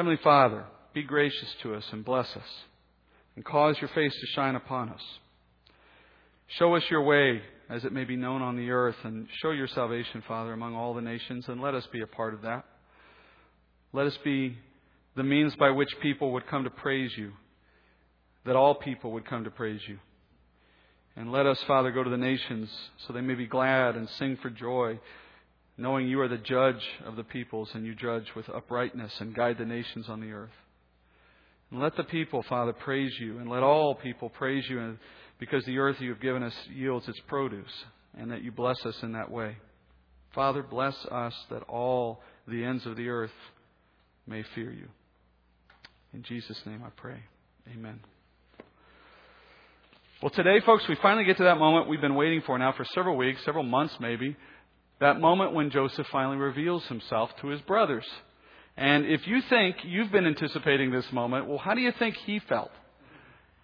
Heavenly Father, be gracious to us and bless us, and cause your face to shine upon us. Show us your way as it may be known on the earth, and show your salvation, Father, among all the nations, and let us be a part of that. Let us be the means by which people would come to praise you, that all people would come to praise you. And let us, Father, go to the nations so they may be glad and sing for joy, knowing you are the judge of the peoples and you judge with uprightness and guide the nations on the earth. And let the people, Father, praise you, and let all people praise you because the earth you have given us yields its produce, and that you bless us in that way. Father, bless us that all the ends of the earth may fear you. In Jesus' name I pray. Amen. Well, today, folks, we finally get to that moment we've been waiting for now for several weeks, several months maybe. That moment when Joseph finally reveals himself to his brothers. And if you think you've been anticipating this moment, well, how do you think he felt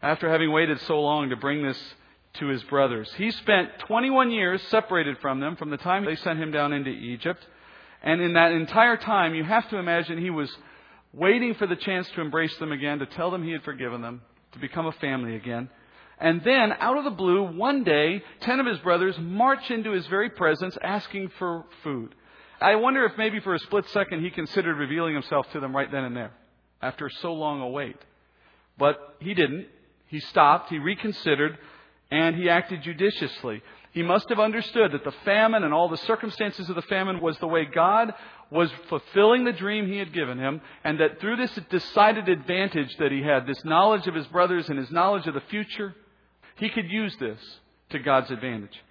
after having waited so long to bring this to his brothers? He spent 21 years separated from them from the time they sent him down into Egypt. And in that entire time, you have to imagine he was waiting for the chance to embrace them again, to tell them he had forgiven them, to become a family again. And then, out of the blue, one day, ten of his brothers march into his very presence asking for food. I wonder if maybe for a split second he considered revealing himself to them right then and there, after so long a wait. But he didn't. He stopped, he reconsidered, and he acted judiciously. He must have understood that the famine and all the circumstances of the famine was the way God was fulfilling the dream he had given him, and that through this decided advantage that he had, this knowledge of his brothers and his knowledge of the future, he could use this to God's advantage.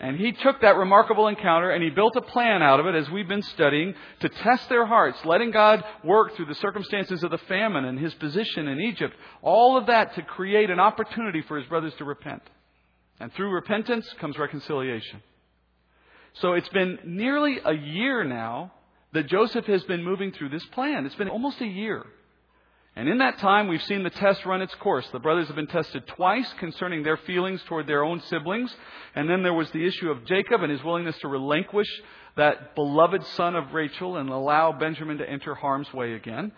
And he took that remarkable encounter and he built a plan out of it, as we've been studying, to test their hearts, letting God work through the circumstances of the famine and his position in Egypt. All of that to create an opportunity for his brothers to repent. And through repentance comes reconciliation. So it's been nearly a year now that Joseph has been moving through this plan. It's been almost a year. And in that time, we've seen the test run its course. The brothers have been tested twice concerning their feelings toward their own siblings. And then there was the issue of Jacob and his willingness to relinquish that beloved son of Rachel and allow Benjamin to enter harm's way again.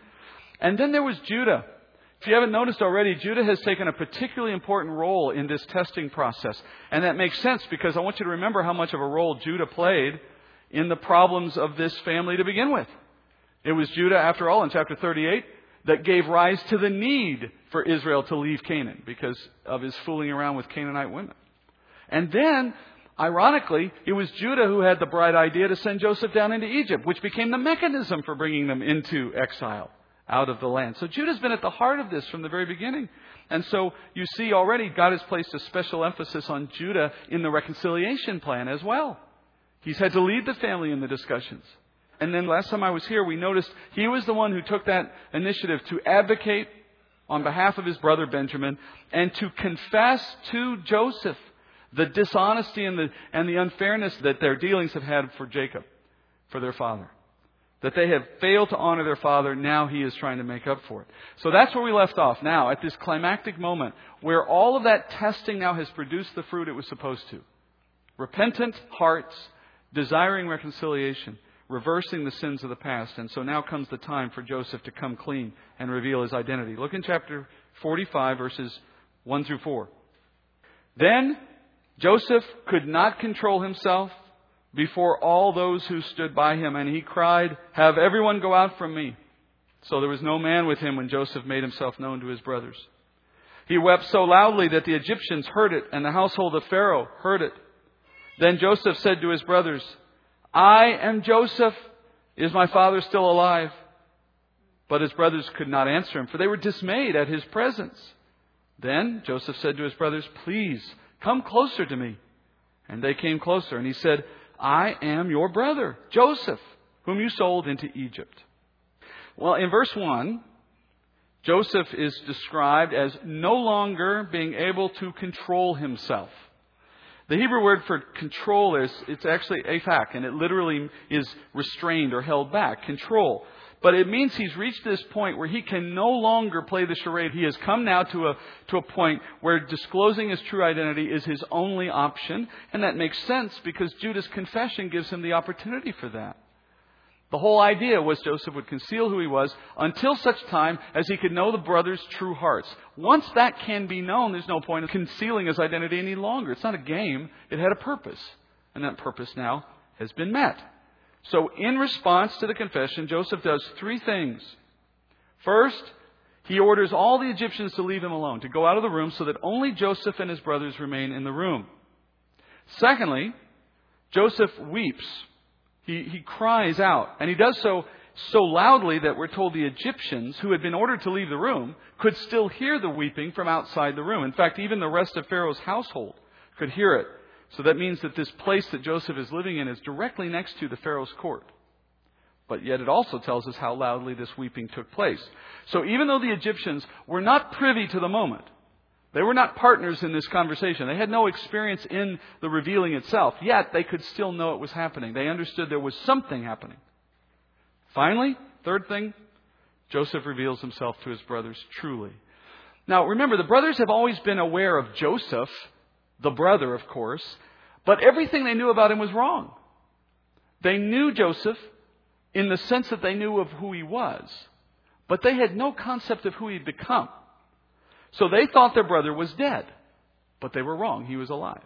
And then there was Judah. If you haven't noticed already, Judah has taken a particularly important role in this testing process. And that makes sense because I want you to remember how much of a role Judah played in the problems of this family to begin with. It was Judah, after all, in chapter 38, that gave rise to the need for Israel to leave Canaan because of his fooling around with Canaanite women. And then, ironically, it was Judah who had the bright idea to send Joseph down into Egypt, which became the mechanism for bringing them into exile out of the land. So Judah's been at the heart of this from the very beginning. And so you see already God has placed a special emphasis on Judah in the reconciliation plan as well. He's had to lead the family in the discussions. And then last time I was here, we noticed he was the one who took that initiative to advocate on behalf of his brother Benjamin and to confess to Joseph the dishonesty and the, and the unfairness that their dealings have had for Jacob, for their father. That they have failed to honor their father, now he is trying to make up for it. So that's where we left off now, at this climactic moment, where all of that testing now has produced the fruit it was supposed to. Repentant hearts, desiring reconciliation reversing the sins of the past. And so now comes the time for Joseph to come clean and reveal his identity. Look in chapter 45, verses 1 through 4. Then Joseph could not control himself before all those who stood by him, and he cried, Have everyone go out from me. So there was no man with him when Joseph made himself known to his brothers. He wept so loudly that the Egyptians heard it, and the household of Pharaoh heard it. Then Joseph said to his brothers, I am Joseph. Is my father still alive? But his brothers could not answer him, for they were dismayed at his presence. Then Joseph said to his brothers, Please, come closer to me. And they came closer, and he said, I am your brother, Joseph, whom you sold into Egypt. Well, in verse 1, Joseph is described as no longer being able to control himself. The Hebrew word for control is, it's actually aphak, and it literally is restrained or held back, control. But it means he's reached this point where he can no longer play the charade. He has come now to a, to a point where disclosing his true identity is his only option, and that makes sense because Judah's confession gives him the opportunity for that. The whole idea was Joseph would conceal who he was until such time as he could know the brothers' true hearts. Once that can be known, there's no point in concealing his identity any longer. It's not a game, it had a purpose. And that purpose now has been met. So, in response to the confession, Joseph does three things. First, he orders all the Egyptians to leave him alone, to go out of the room so that only Joseph and his brothers remain in the room. Secondly, Joseph weeps. He, he cries out, and he does so so loudly that we're told the Egyptians, who had been ordered to leave the room, could still hear the weeping from outside the room. In fact, even the rest of Pharaoh's household could hear it. So that means that this place that Joseph is living in is directly next to the Pharaoh's court. But yet it also tells us how loudly this weeping took place. So even though the Egyptians were not privy to the moment, they were not partners in this conversation. They had no experience in the revealing itself. Yet they could still know it was happening. They understood there was something happening. Finally, third thing, Joseph reveals himself to his brothers truly. Now remember, the brothers have always been aware of Joseph, the brother, of course, but everything they knew about him was wrong. They knew Joseph in the sense that they knew of who he was, but they had no concept of who he'd become. So they thought their brother was dead, but they were wrong. He was alive.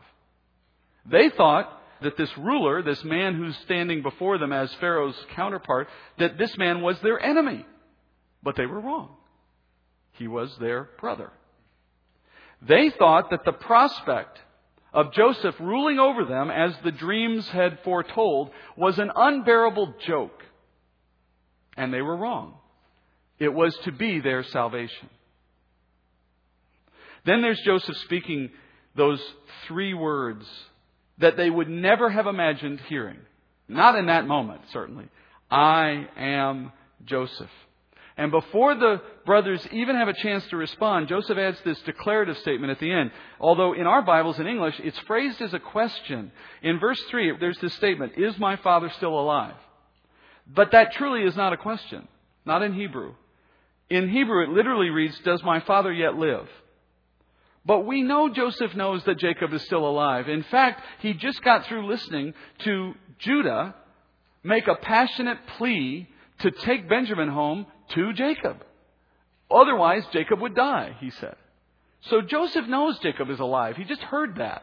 They thought that this ruler, this man who's standing before them as Pharaoh's counterpart, that this man was their enemy. But they were wrong. He was their brother. They thought that the prospect of Joseph ruling over them, as the dreams had foretold, was an unbearable joke. And they were wrong. It was to be their salvation. Then there's Joseph speaking those three words that they would never have imagined hearing. Not in that moment, certainly. I am Joseph. And before the brothers even have a chance to respond, Joseph adds this declarative statement at the end. Although in our Bibles in English, it's phrased as a question. In verse 3, there's this statement, Is my father still alive? But that truly is not a question. Not in Hebrew. In Hebrew, it literally reads, Does my father yet live? But we know Joseph knows that Jacob is still alive. In fact, he just got through listening to Judah make a passionate plea to take Benjamin home to Jacob. Otherwise, Jacob would die, he said. So Joseph knows Jacob is alive. He just heard that.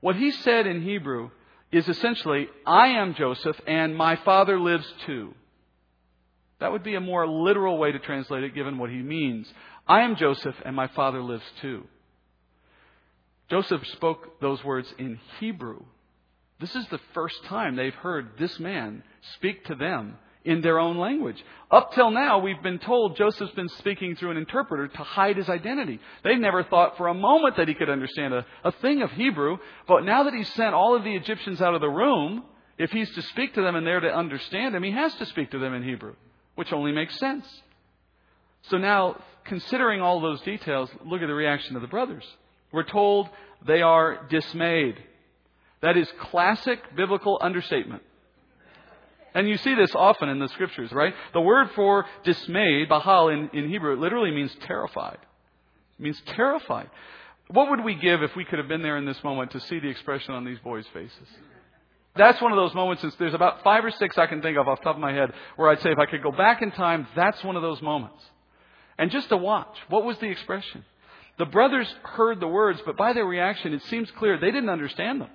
What he said in Hebrew is essentially, I am Joseph and my father lives too. That would be a more literal way to translate it given what he means. I am Joseph and my father lives too. Joseph spoke those words in Hebrew. This is the first time they've heard this man speak to them in their own language. Up till now, we've been told Joseph's been speaking through an interpreter to hide his identity. They've never thought for a moment that he could understand a, a thing of Hebrew, but now that he's sent all of the Egyptians out of the room, if he's to speak to them and they're to understand him, he has to speak to them in Hebrew, which only makes sense. So now, considering all those details, look at the reaction of the brothers. We're told they are dismayed. That is classic biblical understatement. And you see this often in the scriptures, right? The word for dismayed, bahal in, in Hebrew, it literally means terrified. It means terrified. What would we give if we could have been there in this moment to see the expression on these boys' faces? That's one of those moments, since there's about five or six I can think of off the top of my head, where I'd say if I could go back in time, that's one of those moments. And just to watch, what was the expression? The brothers heard the words, but by their reaction, it seems clear they didn't understand them.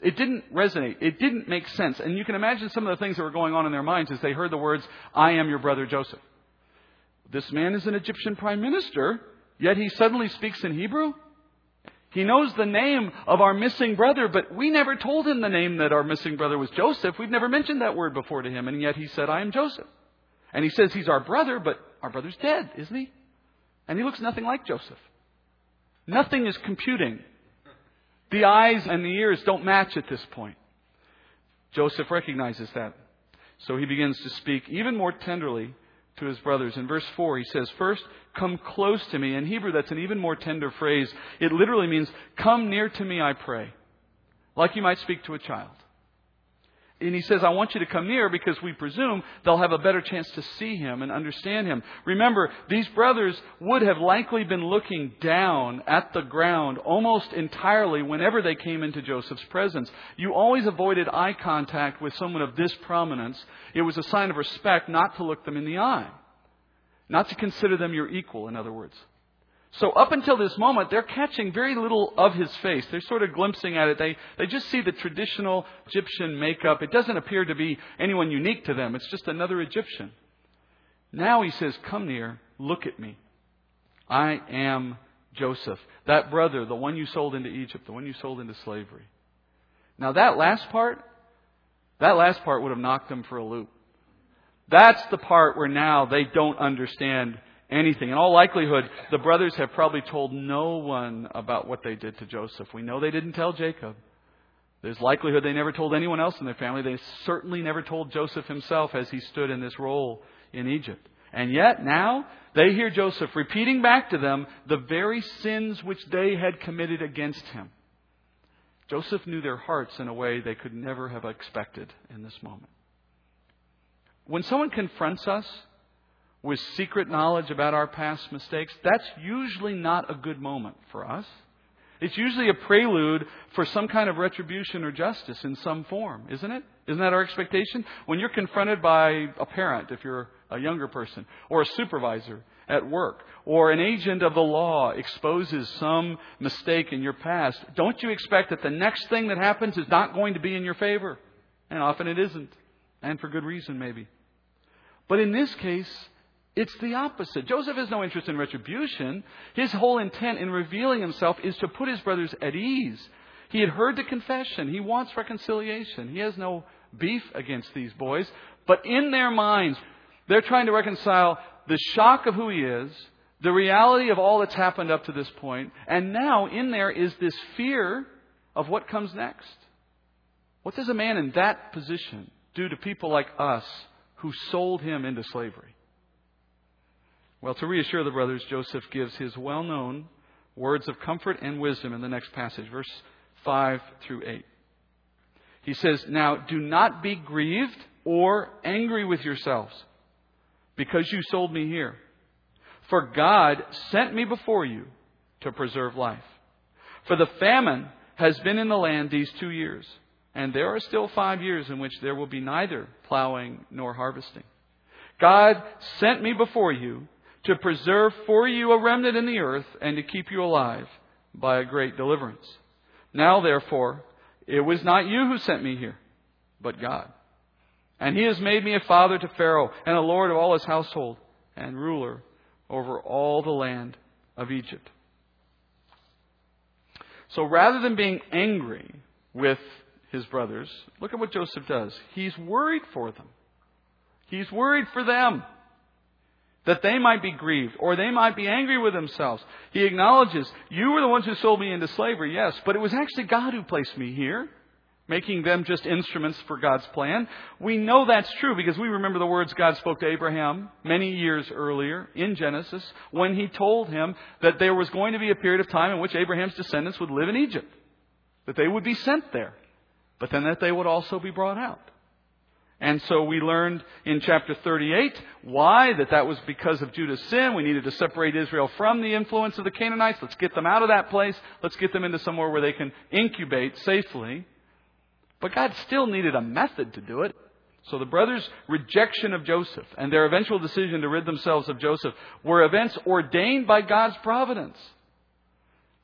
It didn't resonate. It didn't make sense. And you can imagine some of the things that were going on in their minds as they heard the words, I am your brother Joseph. This man is an Egyptian prime minister, yet he suddenly speaks in Hebrew? He knows the name of our missing brother, but we never told him the name that our missing brother was Joseph. We've never mentioned that word before to him, and yet he said, I am Joseph. And he says he's our brother, but our brother's dead, isn't he? And he looks nothing like Joseph. Nothing is computing. The eyes and the ears don't match at this point. Joseph recognizes that. So he begins to speak even more tenderly to his brothers. In verse 4, he says, First, come close to me. In Hebrew, that's an even more tender phrase. It literally means, Come near to me, I pray. Like you might speak to a child. And he says, I want you to come near because we presume they'll have a better chance to see him and understand him. Remember, these brothers would have likely been looking down at the ground almost entirely whenever they came into Joseph's presence. You always avoided eye contact with someone of this prominence. It was a sign of respect not to look them in the eye. Not to consider them your equal, in other words. So up until this moment, they're catching very little of his face. They're sort of glimpsing at it. They, they just see the traditional Egyptian makeup. It doesn't appear to be anyone unique to them. It's just another Egyptian. Now he says, Come near, look at me. I am Joseph, that brother, the one you sold into Egypt, the one you sold into slavery. Now that last part, that last part would have knocked them for a loop. That's the part where now they don't understand anything. In all likelihood, the brothers have probably told no one about what they did to Joseph. We know they didn't tell Jacob. There's likelihood they never told anyone else in their family. They certainly never told Joseph himself as he stood in this role in Egypt. And yet, now, they hear Joseph repeating back to them the very sins which they had committed against him. Joseph knew their hearts in a way they could never have expected in this moment. When someone confronts us with secret knowledge about our past mistakes, that's usually not a good moment for us. It's usually a prelude for some kind of retribution or justice in some form, isn't it? Isn't that our expectation? When you're confronted by a parent, if you're a younger person, or a supervisor at work, or an agent of the law exposes some mistake in your past, don't you expect that the next thing that happens is not going to be in your favor? And often it isn't. And for good reason, maybe. But in this case, it's the opposite. Joseph has no interest in retribution. His whole intent in revealing himself is to put his brothers at ease. He had heard the confession. He wants reconciliation. He has no beef against these boys. But in their minds, they're trying to reconcile the shock of who he is, the reality of all that's happened up to this point, and now in there is this fear of what comes next. What does a man in that position do to people like us who sold him into slavery? Well, to reassure the brothers, Joseph gives his well known words of comfort and wisdom in the next passage, verse 5 through 8. He says, Now do not be grieved or angry with yourselves because you sold me here. For God sent me before you to preserve life. For the famine has been in the land these two years, and there are still five years in which there will be neither plowing nor harvesting. God sent me before you to preserve for you a remnant in the earth and to keep you alive by a great deliverance. Now, therefore, it was not you who sent me here, but God. And he has made me a father to Pharaoh and a lord of all his household and ruler over all the land of Egypt. So rather than being angry with his brothers, look at what Joseph does. He's worried for them. He's worried for them that they might be grieved or they might be angry with themselves. He acknowledges, you were the ones who sold me into slavery, yes, but it was actually God who placed me here, making them just instruments for God's plan. We know that's true because we remember the words God spoke to Abraham many years earlier in Genesis when he told him that there was going to be a period of time in which Abraham's descendants would live in Egypt, that they would be sent there, but then that they would also be brought out. And so we learned in chapter 38 why, that that was because of Judah's sin. We needed to separate Israel from the influence of the Canaanites. Let's get them out of that place. Let's get them into somewhere where they can incubate safely. But God still needed a method to do it. So the brothers' rejection of Joseph and their eventual decision to rid themselves of Joseph were events ordained by God's providence.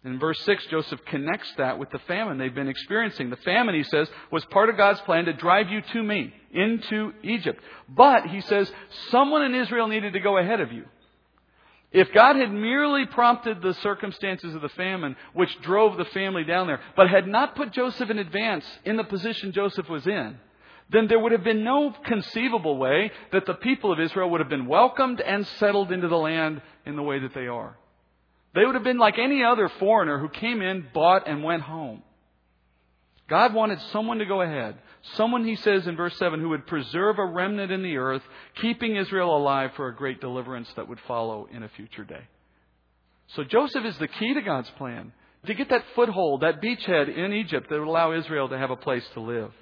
In verse 6, Joseph connects that with the famine they've been experiencing. The famine, he says, was part of God's plan to drive you to me, into Egypt. But, he says, someone in Israel needed to go ahead of you. If God had merely prompted the circumstances of the famine, which drove the family down there, but had not put Joseph in advance in the position Joseph was in, then there would have been no conceivable way that the people of Israel would have been welcomed and settled into the land in the way that they are. They would have been like any other foreigner who came in, bought, and went home. God wanted someone to go ahead. Someone, he says in verse 7, who would preserve a remnant in the earth, keeping Israel alive for a great deliverance that would follow in a future day. So Joseph is the key to God's plan. To get that foothold, that beachhead in Egypt that would allow Israel to have a place to live.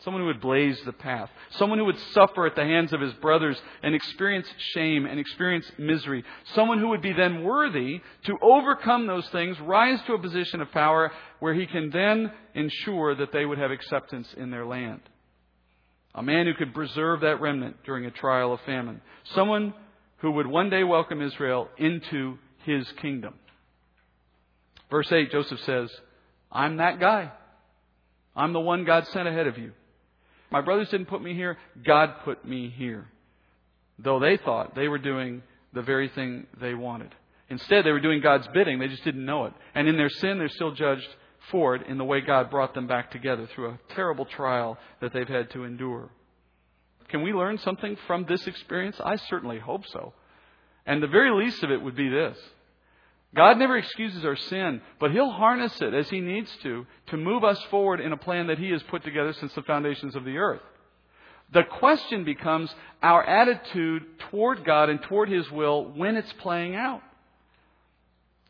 Someone who would blaze the path. Someone who would suffer at the hands of his brothers and experience shame and experience misery. Someone who would be then worthy to overcome those things, rise to a position of power where he can then ensure that they would have acceptance in their land. A man who could preserve that remnant during a trial of famine. Someone who would one day welcome Israel into his kingdom. Verse 8, Joseph says, I'm that guy. I'm the one God sent ahead of you. My brothers didn't put me here, God put me here. Though they thought they were doing the very thing they wanted. Instead, they were doing God's bidding, they just didn't know it. And in their sin, they're still judged for it in the way God brought them back together through a terrible trial that they've had to endure. Can we learn something from this experience? I certainly hope so. And the very least of it would be this God never excuses our sin, but He'll harness it as He needs to to move us forward in a plan that He has put together since the foundations of the earth. The question becomes our attitude toward God and toward His will when it's playing out.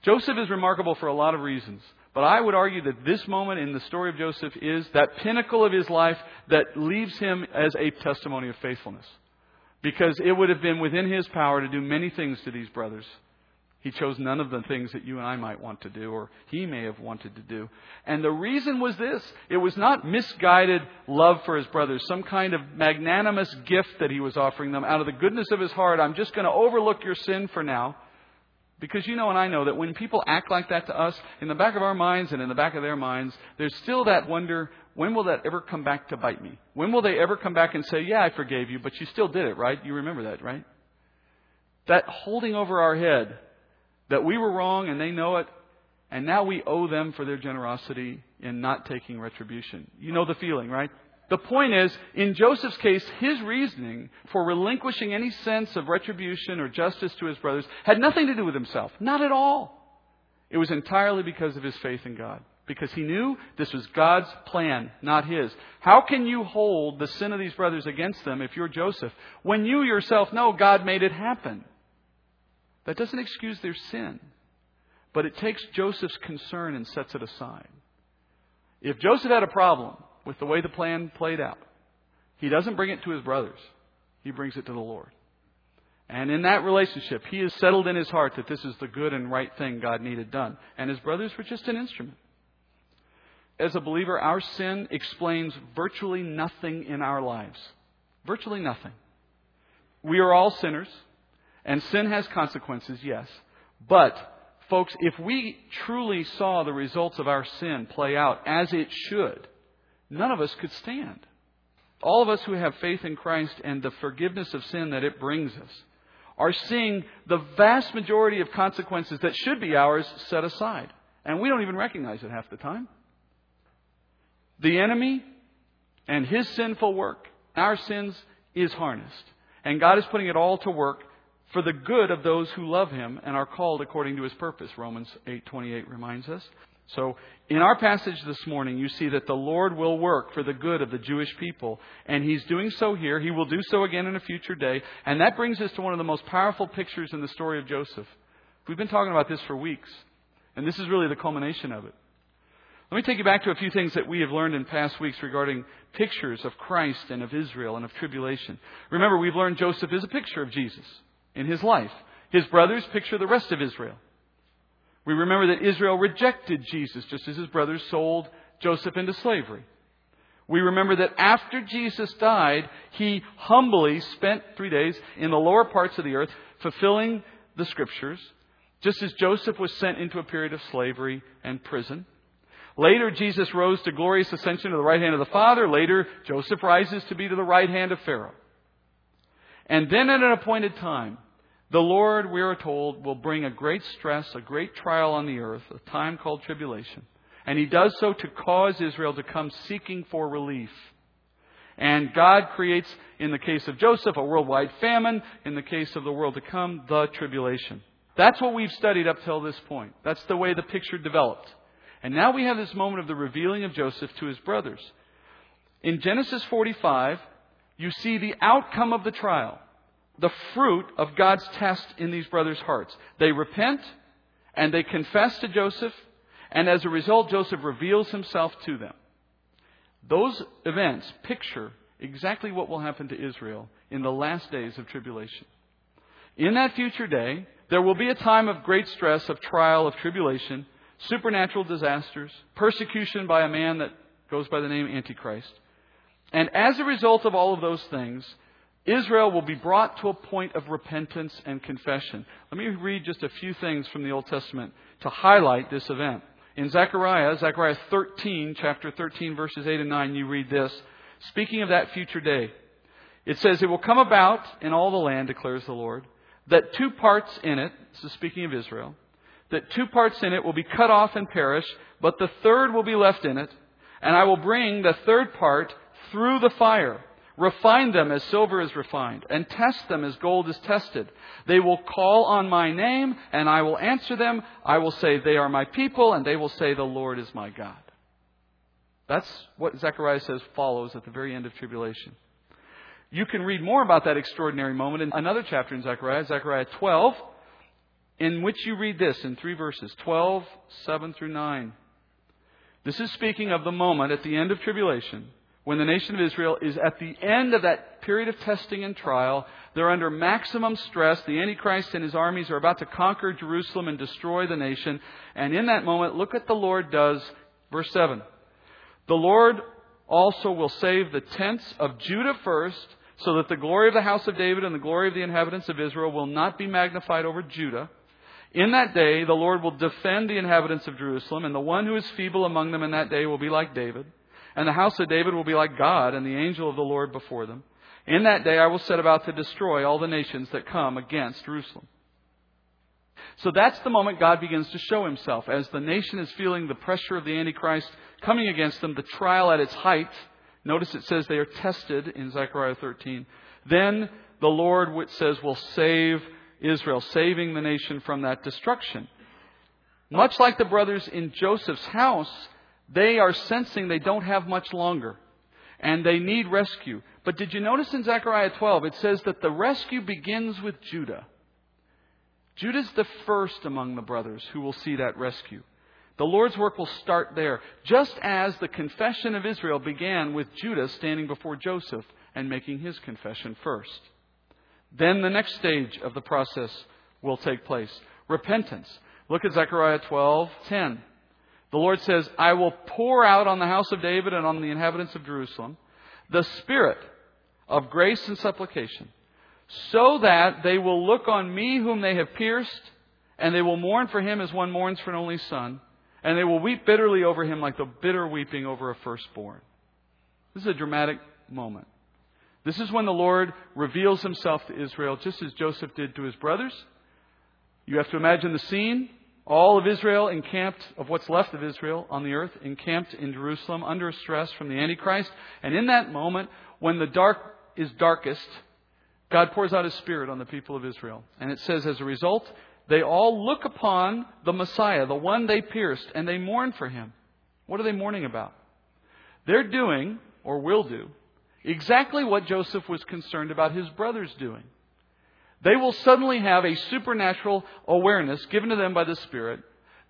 Joseph is remarkable for a lot of reasons, but I would argue that this moment in the story of Joseph is that pinnacle of his life that leaves him as a testimony of faithfulness. Because it would have been within his power to do many things to these brothers. He chose none of the things that you and I might want to do, or he may have wanted to do. And the reason was this it was not misguided love for his brothers, some kind of magnanimous gift that he was offering them out of the goodness of his heart. I'm just going to overlook your sin for now. Because you know and I know that when people act like that to us, in the back of our minds and in the back of their minds, there's still that wonder when will that ever come back to bite me? When will they ever come back and say, Yeah, I forgave you, but you still did it, right? You remember that, right? That holding over our head that we were wrong and they know it, and now we owe them for their generosity in not taking retribution. You know the feeling, right? The point is, in Joseph's case, his reasoning for relinquishing any sense of retribution or justice to his brothers had nothing to do with himself. Not at all. It was entirely because of his faith in God. Because he knew this was God's plan, not his. How can you hold the sin of these brothers against them if you're Joseph when you yourself know God made it happen? That doesn't excuse their sin, but it takes Joseph's concern and sets it aside. If Joseph had a problem with the way the plan played out, he doesn't bring it to his brothers, he brings it to the Lord. And in that relationship, he has settled in his heart that this is the good and right thing God needed done. And his brothers were just an instrument. As a believer, our sin explains virtually nothing in our lives. Virtually nothing. We are all sinners. And sin has consequences, yes. But, folks, if we truly saw the results of our sin play out as it should, none of us could stand. All of us who have faith in Christ and the forgiveness of sin that it brings us are seeing the vast majority of consequences that should be ours set aside. And we don't even recognize it half the time. The enemy and his sinful work, our sins, is harnessed. And God is putting it all to work for the good of those who love him and are called according to his purpose. Romans 8:28 reminds us. So, in our passage this morning, you see that the Lord will work for the good of the Jewish people, and he's doing so here. He will do so again in a future day, and that brings us to one of the most powerful pictures in the story of Joseph. We've been talking about this for weeks, and this is really the culmination of it. Let me take you back to a few things that we have learned in past weeks regarding pictures of Christ and of Israel and of tribulation. Remember, we've learned Joseph is a picture of Jesus in his life. His brothers picture the rest of Israel. We remember that Israel rejected Jesus just as his brothers sold Joseph into slavery. We remember that after Jesus died, he humbly spent three days in the lower parts of the earth fulfilling the scriptures, just as Joseph was sent into a period of slavery and prison. Later, Jesus rose to glorious ascension to the right hand of the Father. Later, Joseph rises to be to the right hand of Pharaoh. And then at an appointed time, the Lord, we are told, will bring a great stress, a great trial on the earth, a time called tribulation. And he does so to cause Israel to come seeking for relief. And God creates, in the case of Joseph, a worldwide famine. In the case of the world to come, the tribulation. That's what we've studied up till this point. That's the way the picture developed. And now we have this moment of the revealing of Joseph to his brothers. In Genesis 45, you see the outcome of the trial the fruit of God's test in these brothers' hearts. They repent and they confess to Joseph, and as a result, Joseph reveals himself to them. Those events picture exactly what will happen to Israel in the last days of tribulation. In that future day, there will be a time of great stress, of trial, of tribulation, supernatural disasters, persecution by a man that goes by the name Antichrist. And as a result of all of those things, Israel will be brought to a point of repentance and confession. Let me read just a few things from the Old Testament to highlight this event. In Zechariah, Zechariah 13, chapter 13, verses 8 and 9, you read this. Speaking of that future day, it says, It will come about in all the land, declares the Lord, that two parts in it, this is speaking of Israel, that two parts in it will be cut off and perish, but the third will be left in it, and I will bring the third part through the fire Refine them as silver is refined, and test them as gold is tested. They will call on my name, and I will answer them. I will say, They are my people, and they will say, The Lord is my God. That's what Zechariah says follows at the very end of tribulation. You can read more about that extraordinary moment in another chapter in Zechariah, Zechariah 12, in which you read this in three verses 12, 7 through 9. This is speaking of the moment at the end of tribulation when the nation of Israel is at the end of that period of testing and trial. They're under maximum stress. The Antichrist and his armies are about to conquer Jerusalem and destroy the nation. And in that moment, look what the Lord does. Verse 7. The Lord also will save the tents of Judah first, so that the glory of the house of David and the glory of the inhabitants of Israel will not be magnified over Judah. In that day, the Lord will defend the inhabitants of Jerusalem, and the one who is feeble among them in that day will be like David and the house of David will be like God, and the angel of the Lord before them. In that day I will set about to destroy all the nations that come against Jerusalem. So that's the moment God begins to show himself. As the nation is feeling the pressure of the Antichrist coming against them, the trial at its height. Notice it says they are tested in Zechariah 13. Then the Lord, which says, will save Israel, saving the nation from that destruction. Much like the brothers in Joseph's house, they are sensing they don't have much longer and they need rescue. But did you notice in Zechariah 12 it says that the rescue begins with Judah? Judah's the first among the brothers who will see that rescue. The Lord's work will start there, just as the confession of Israel began with Judah standing before Joseph and making his confession first. Then the next stage of the process will take place repentance. Look at Zechariah 12:10. The Lord says, I will pour out on the house of David and on the inhabitants of Jerusalem the spirit of grace and supplication, so that they will look on me whom they have pierced, and they will mourn for him as one mourns for an only son, and they will weep bitterly over him like the bitter weeping over a firstborn. This is a dramatic moment. This is when the Lord reveals himself to Israel, just as Joseph did to his brothers. You have to imagine the scene. All of Israel encamped, of what's left of Israel on the earth, encamped in Jerusalem under stress from the Antichrist. And in that moment, when the dark is darkest, God pours out His Spirit on the people of Israel. And it says, as a result, they all look upon the Messiah, the one they pierced, and they mourn for Him. What are they mourning about? They're doing, or will do, exactly what Joseph was concerned about his brothers doing. They will suddenly have a supernatural awareness given to them by the Spirit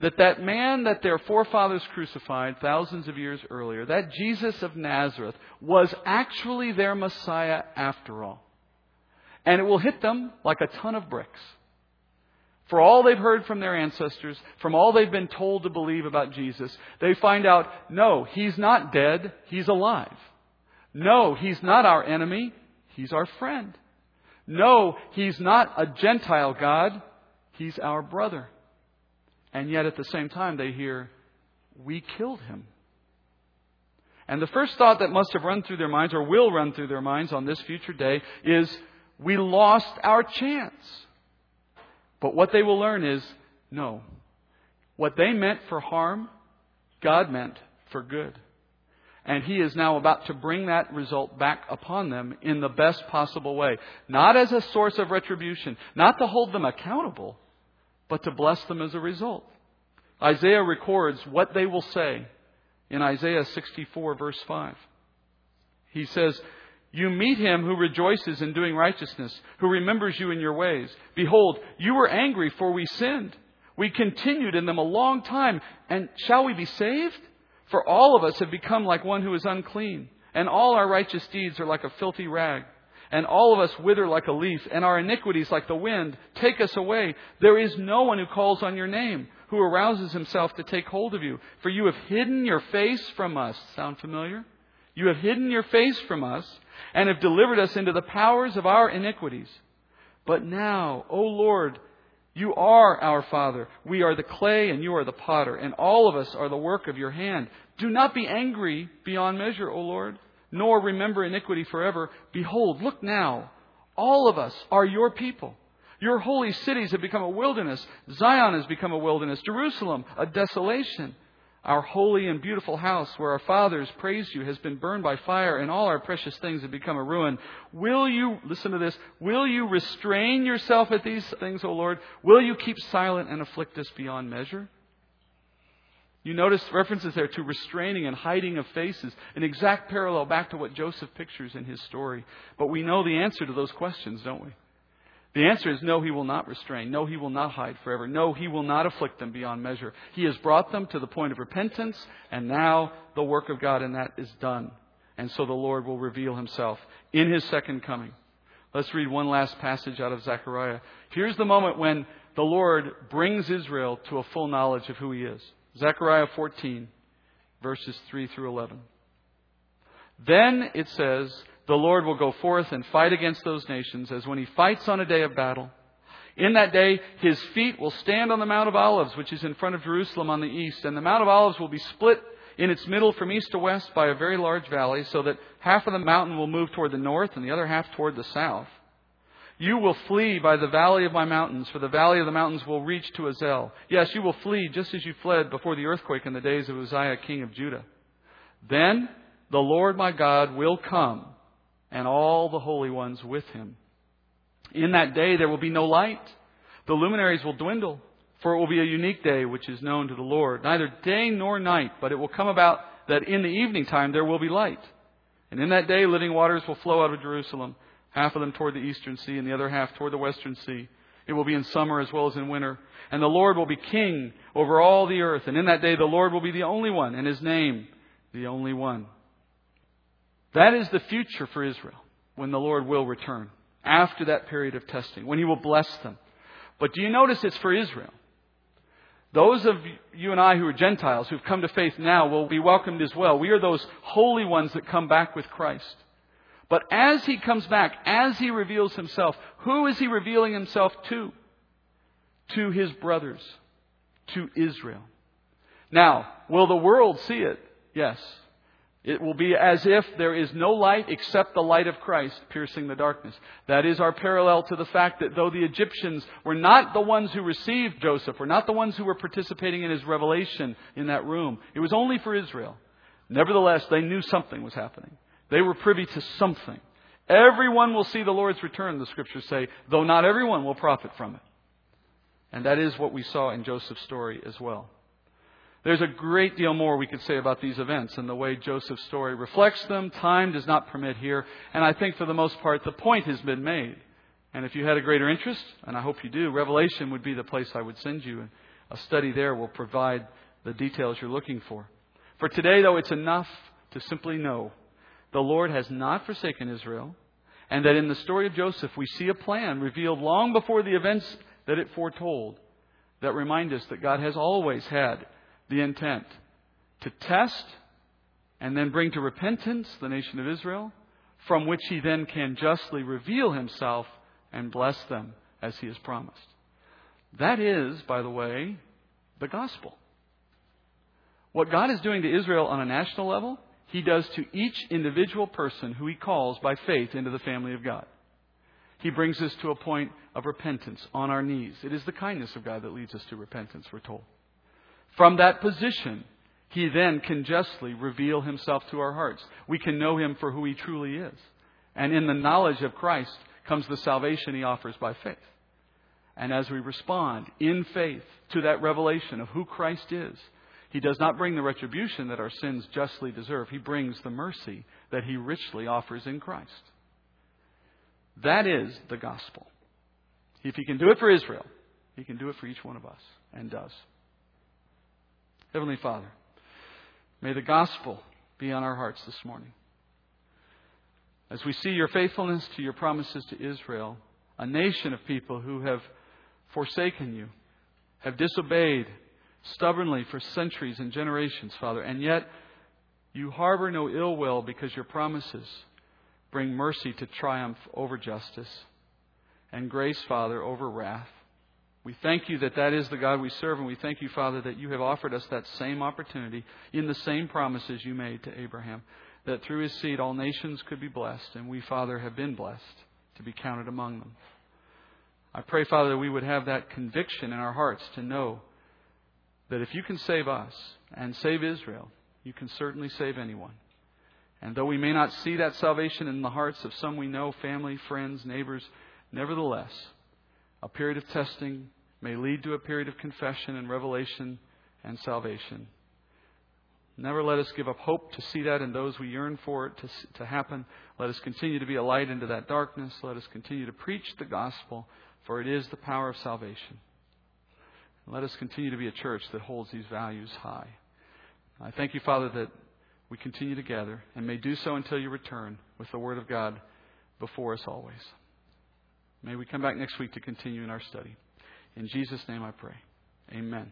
that that man that their forefathers crucified thousands of years earlier, that Jesus of Nazareth, was actually their Messiah after all. And it will hit them like a ton of bricks. For all they've heard from their ancestors, from all they've been told to believe about Jesus, they find out, no, he's not dead, he's alive. No, he's not our enemy, he's our friend. No, he's not a Gentile God. He's our brother. And yet at the same time, they hear, we killed him. And the first thought that must have run through their minds, or will run through their minds on this future day, is, we lost our chance. But what they will learn is, no. What they meant for harm, God meant for good. And he is now about to bring that result back upon them in the best possible way. Not as a source of retribution, not to hold them accountable, but to bless them as a result. Isaiah records what they will say in Isaiah 64, verse 5. He says, You meet him who rejoices in doing righteousness, who remembers you in your ways. Behold, you were angry, for we sinned. We continued in them a long time, and shall we be saved? For all of us have become like one who is unclean, and all our righteous deeds are like a filthy rag. And all of us wither like a leaf, and our iniquities like the wind. Take us away. There is no one who calls on your name, who arouses himself to take hold of you. For you have hidden your face from us. Sound familiar? You have hidden your face from us, and have delivered us into the powers of our iniquities. But now, O Lord, you are our Father. We are the clay and you are the potter, and all of us are the work of your hand. Do not be angry beyond measure, O Lord, nor remember iniquity forever. Behold, look now, all of us are your people. Your holy cities have become a wilderness. Zion has become a wilderness. Jerusalem, a desolation. Our holy and beautiful house, where our fathers praised you, has been burned by fire, and all our precious things have become a ruin. Will you, listen to this, will you restrain yourself at these things, O Lord? Will you keep silent and afflict us beyond measure? You notice references there to restraining and hiding of faces, an exact parallel back to what Joseph pictures in his story. But we know the answer to those questions, don't we? The answer is no, he will not restrain. No, he will not hide forever. No, he will not afflict them beyond measure. He has brought them to the point of repentance, and now the work of God in that is done. And so the Lord will reveal himself in his second coming. Let's read one last passage out of Zechariah. Here's the moment when the Lord brings Israel to a full knowledge of who he is. Zechariah 14, verses 3 through 11. Then it says, the Lord will go forth and fight against those nations as when he fights on a day of battle. In that day, his feet will stand on the Mount of Olives, which is in front of Jerusalem on the east, and the Mount of Olives will be split in its middle from east to west by a very large valley, so that half of the mountain will move toward the north and the other half toward the south. You will flee by the valley of my mountains, for the valley of the mountains will reach to Azel. Yes, you will flee just as you fled before the earthquake in the days of Uzziah, king of Judah. Then the Lord my God will come and all the holy ones with him. In that day there will be no light. The luminaries will dwindle, for it will be a unique day which is known to the Lord. Neither day nor night, but it will come about that in the evening time there will be light. And in that day living waters will flow out of Jerusalem, half of them toward the eastern sea and the other half toward the western sea. It will be in summer as well as in winter. And the Lord will be king over all the earth. And in that day the Lord will be the only one, and his name the only one. That is the future for Israel when the Lord will return after that period of testing, when He will bless them. But do you notice it's for Israel? Those of you and I who are Gentiles who've come to faith now will be welcomed as well. We are those holy ones that come back with Christ. But as He comes back, as He reveals Himself, who is He revealing Himself to? To His brothers, to Israel. Now, will the world see it? Yes. It will be as if there is no light except the light of Christ piercing the darkness. That is our parallel to the fact that though the Egyptians were not the ones who received Joseph, were not the ones who were participating in his revelation in that room, it was only for Israel. Nevertheless, they knew something was happening. They were privy to something. Everyone will see the Lord's return, the scriptures say, though not everyone will profit from it. And that is what we saw in Joseph's story as well. There's a great deal more we could say about these events and the way Joseph's story reflects them. Time does not permit here. And I think for the most part, the point has been made. And if you had a greater interest, and I hope you do, Revelation would be the place I would send you. And A study there will provide the details you're looking for. For today, though, it's enough to simply know the Lord has not forsaken Israel, and that in the story of Joseph, we see a plan revealed long before the events that it foretold that remind us that God has always had the intent to test and then bring to repentance the nation of Israel, from which he then can justly reveal himself and bless them as he has promised. That is, by the way, the gospel. What God is doing to Israel on a national level, he does to each individual person who he calls by faith into the family of God. He brings us to a point of repentance on our knees. It is the kindness of God that leads us to repentance, we're told. From that position, He then can justly reveal Himself to our hearts. We can know Him for who He truly is. And in the knowledge of Christ comes the salvation He offers by faith. And as we respond in faith to that revelation of who Christ is, He does not bring the retribution that our sins justly deserve. He brings the mercy that He richly offers in Christ. That is the gospel. If He can do it for Israel, He can do it for each one of us, and does. Heavenly Father, May the gospel be on our hearts this morning. As we see your faithfulness to your promises to Israel, a nation of people who have forsaken you, have disobeyed stubbornly for centuries and generations, Father, and yet you harbor no ill will because your promises bring mercy to triumph over justice and grace, Father, over wrath. We thank you that that is the God we serve, and we thank you, Father, that you have offered us that same opportunity in the same promises you made to Abraham, that through his seed all nations could be blessed, and we, Father, have been blessed to be counted among them. I pray, Father, that we would have that conviction in our hearts to know that if you can save us and save Israel, you can certainly save anyone. And though we may not see that salvation in the hearts of some we know, family, friends, neighbors, nevertheless, a period of testing may lead to a period of confession and revelation and salvation. Never let us give up hope to see that in those we yearn for it to, to happen. Let us continue to be a light into that darkness. Let us continue to preach the gospel, for it is the power of salvation. Let us continue to be a church that holds these values high. I thank you, Father, that we continue to gather and may do so until you return with the Word of God before us always. May we come back next week to continue in our study. In Jesus' name I pray. Amen.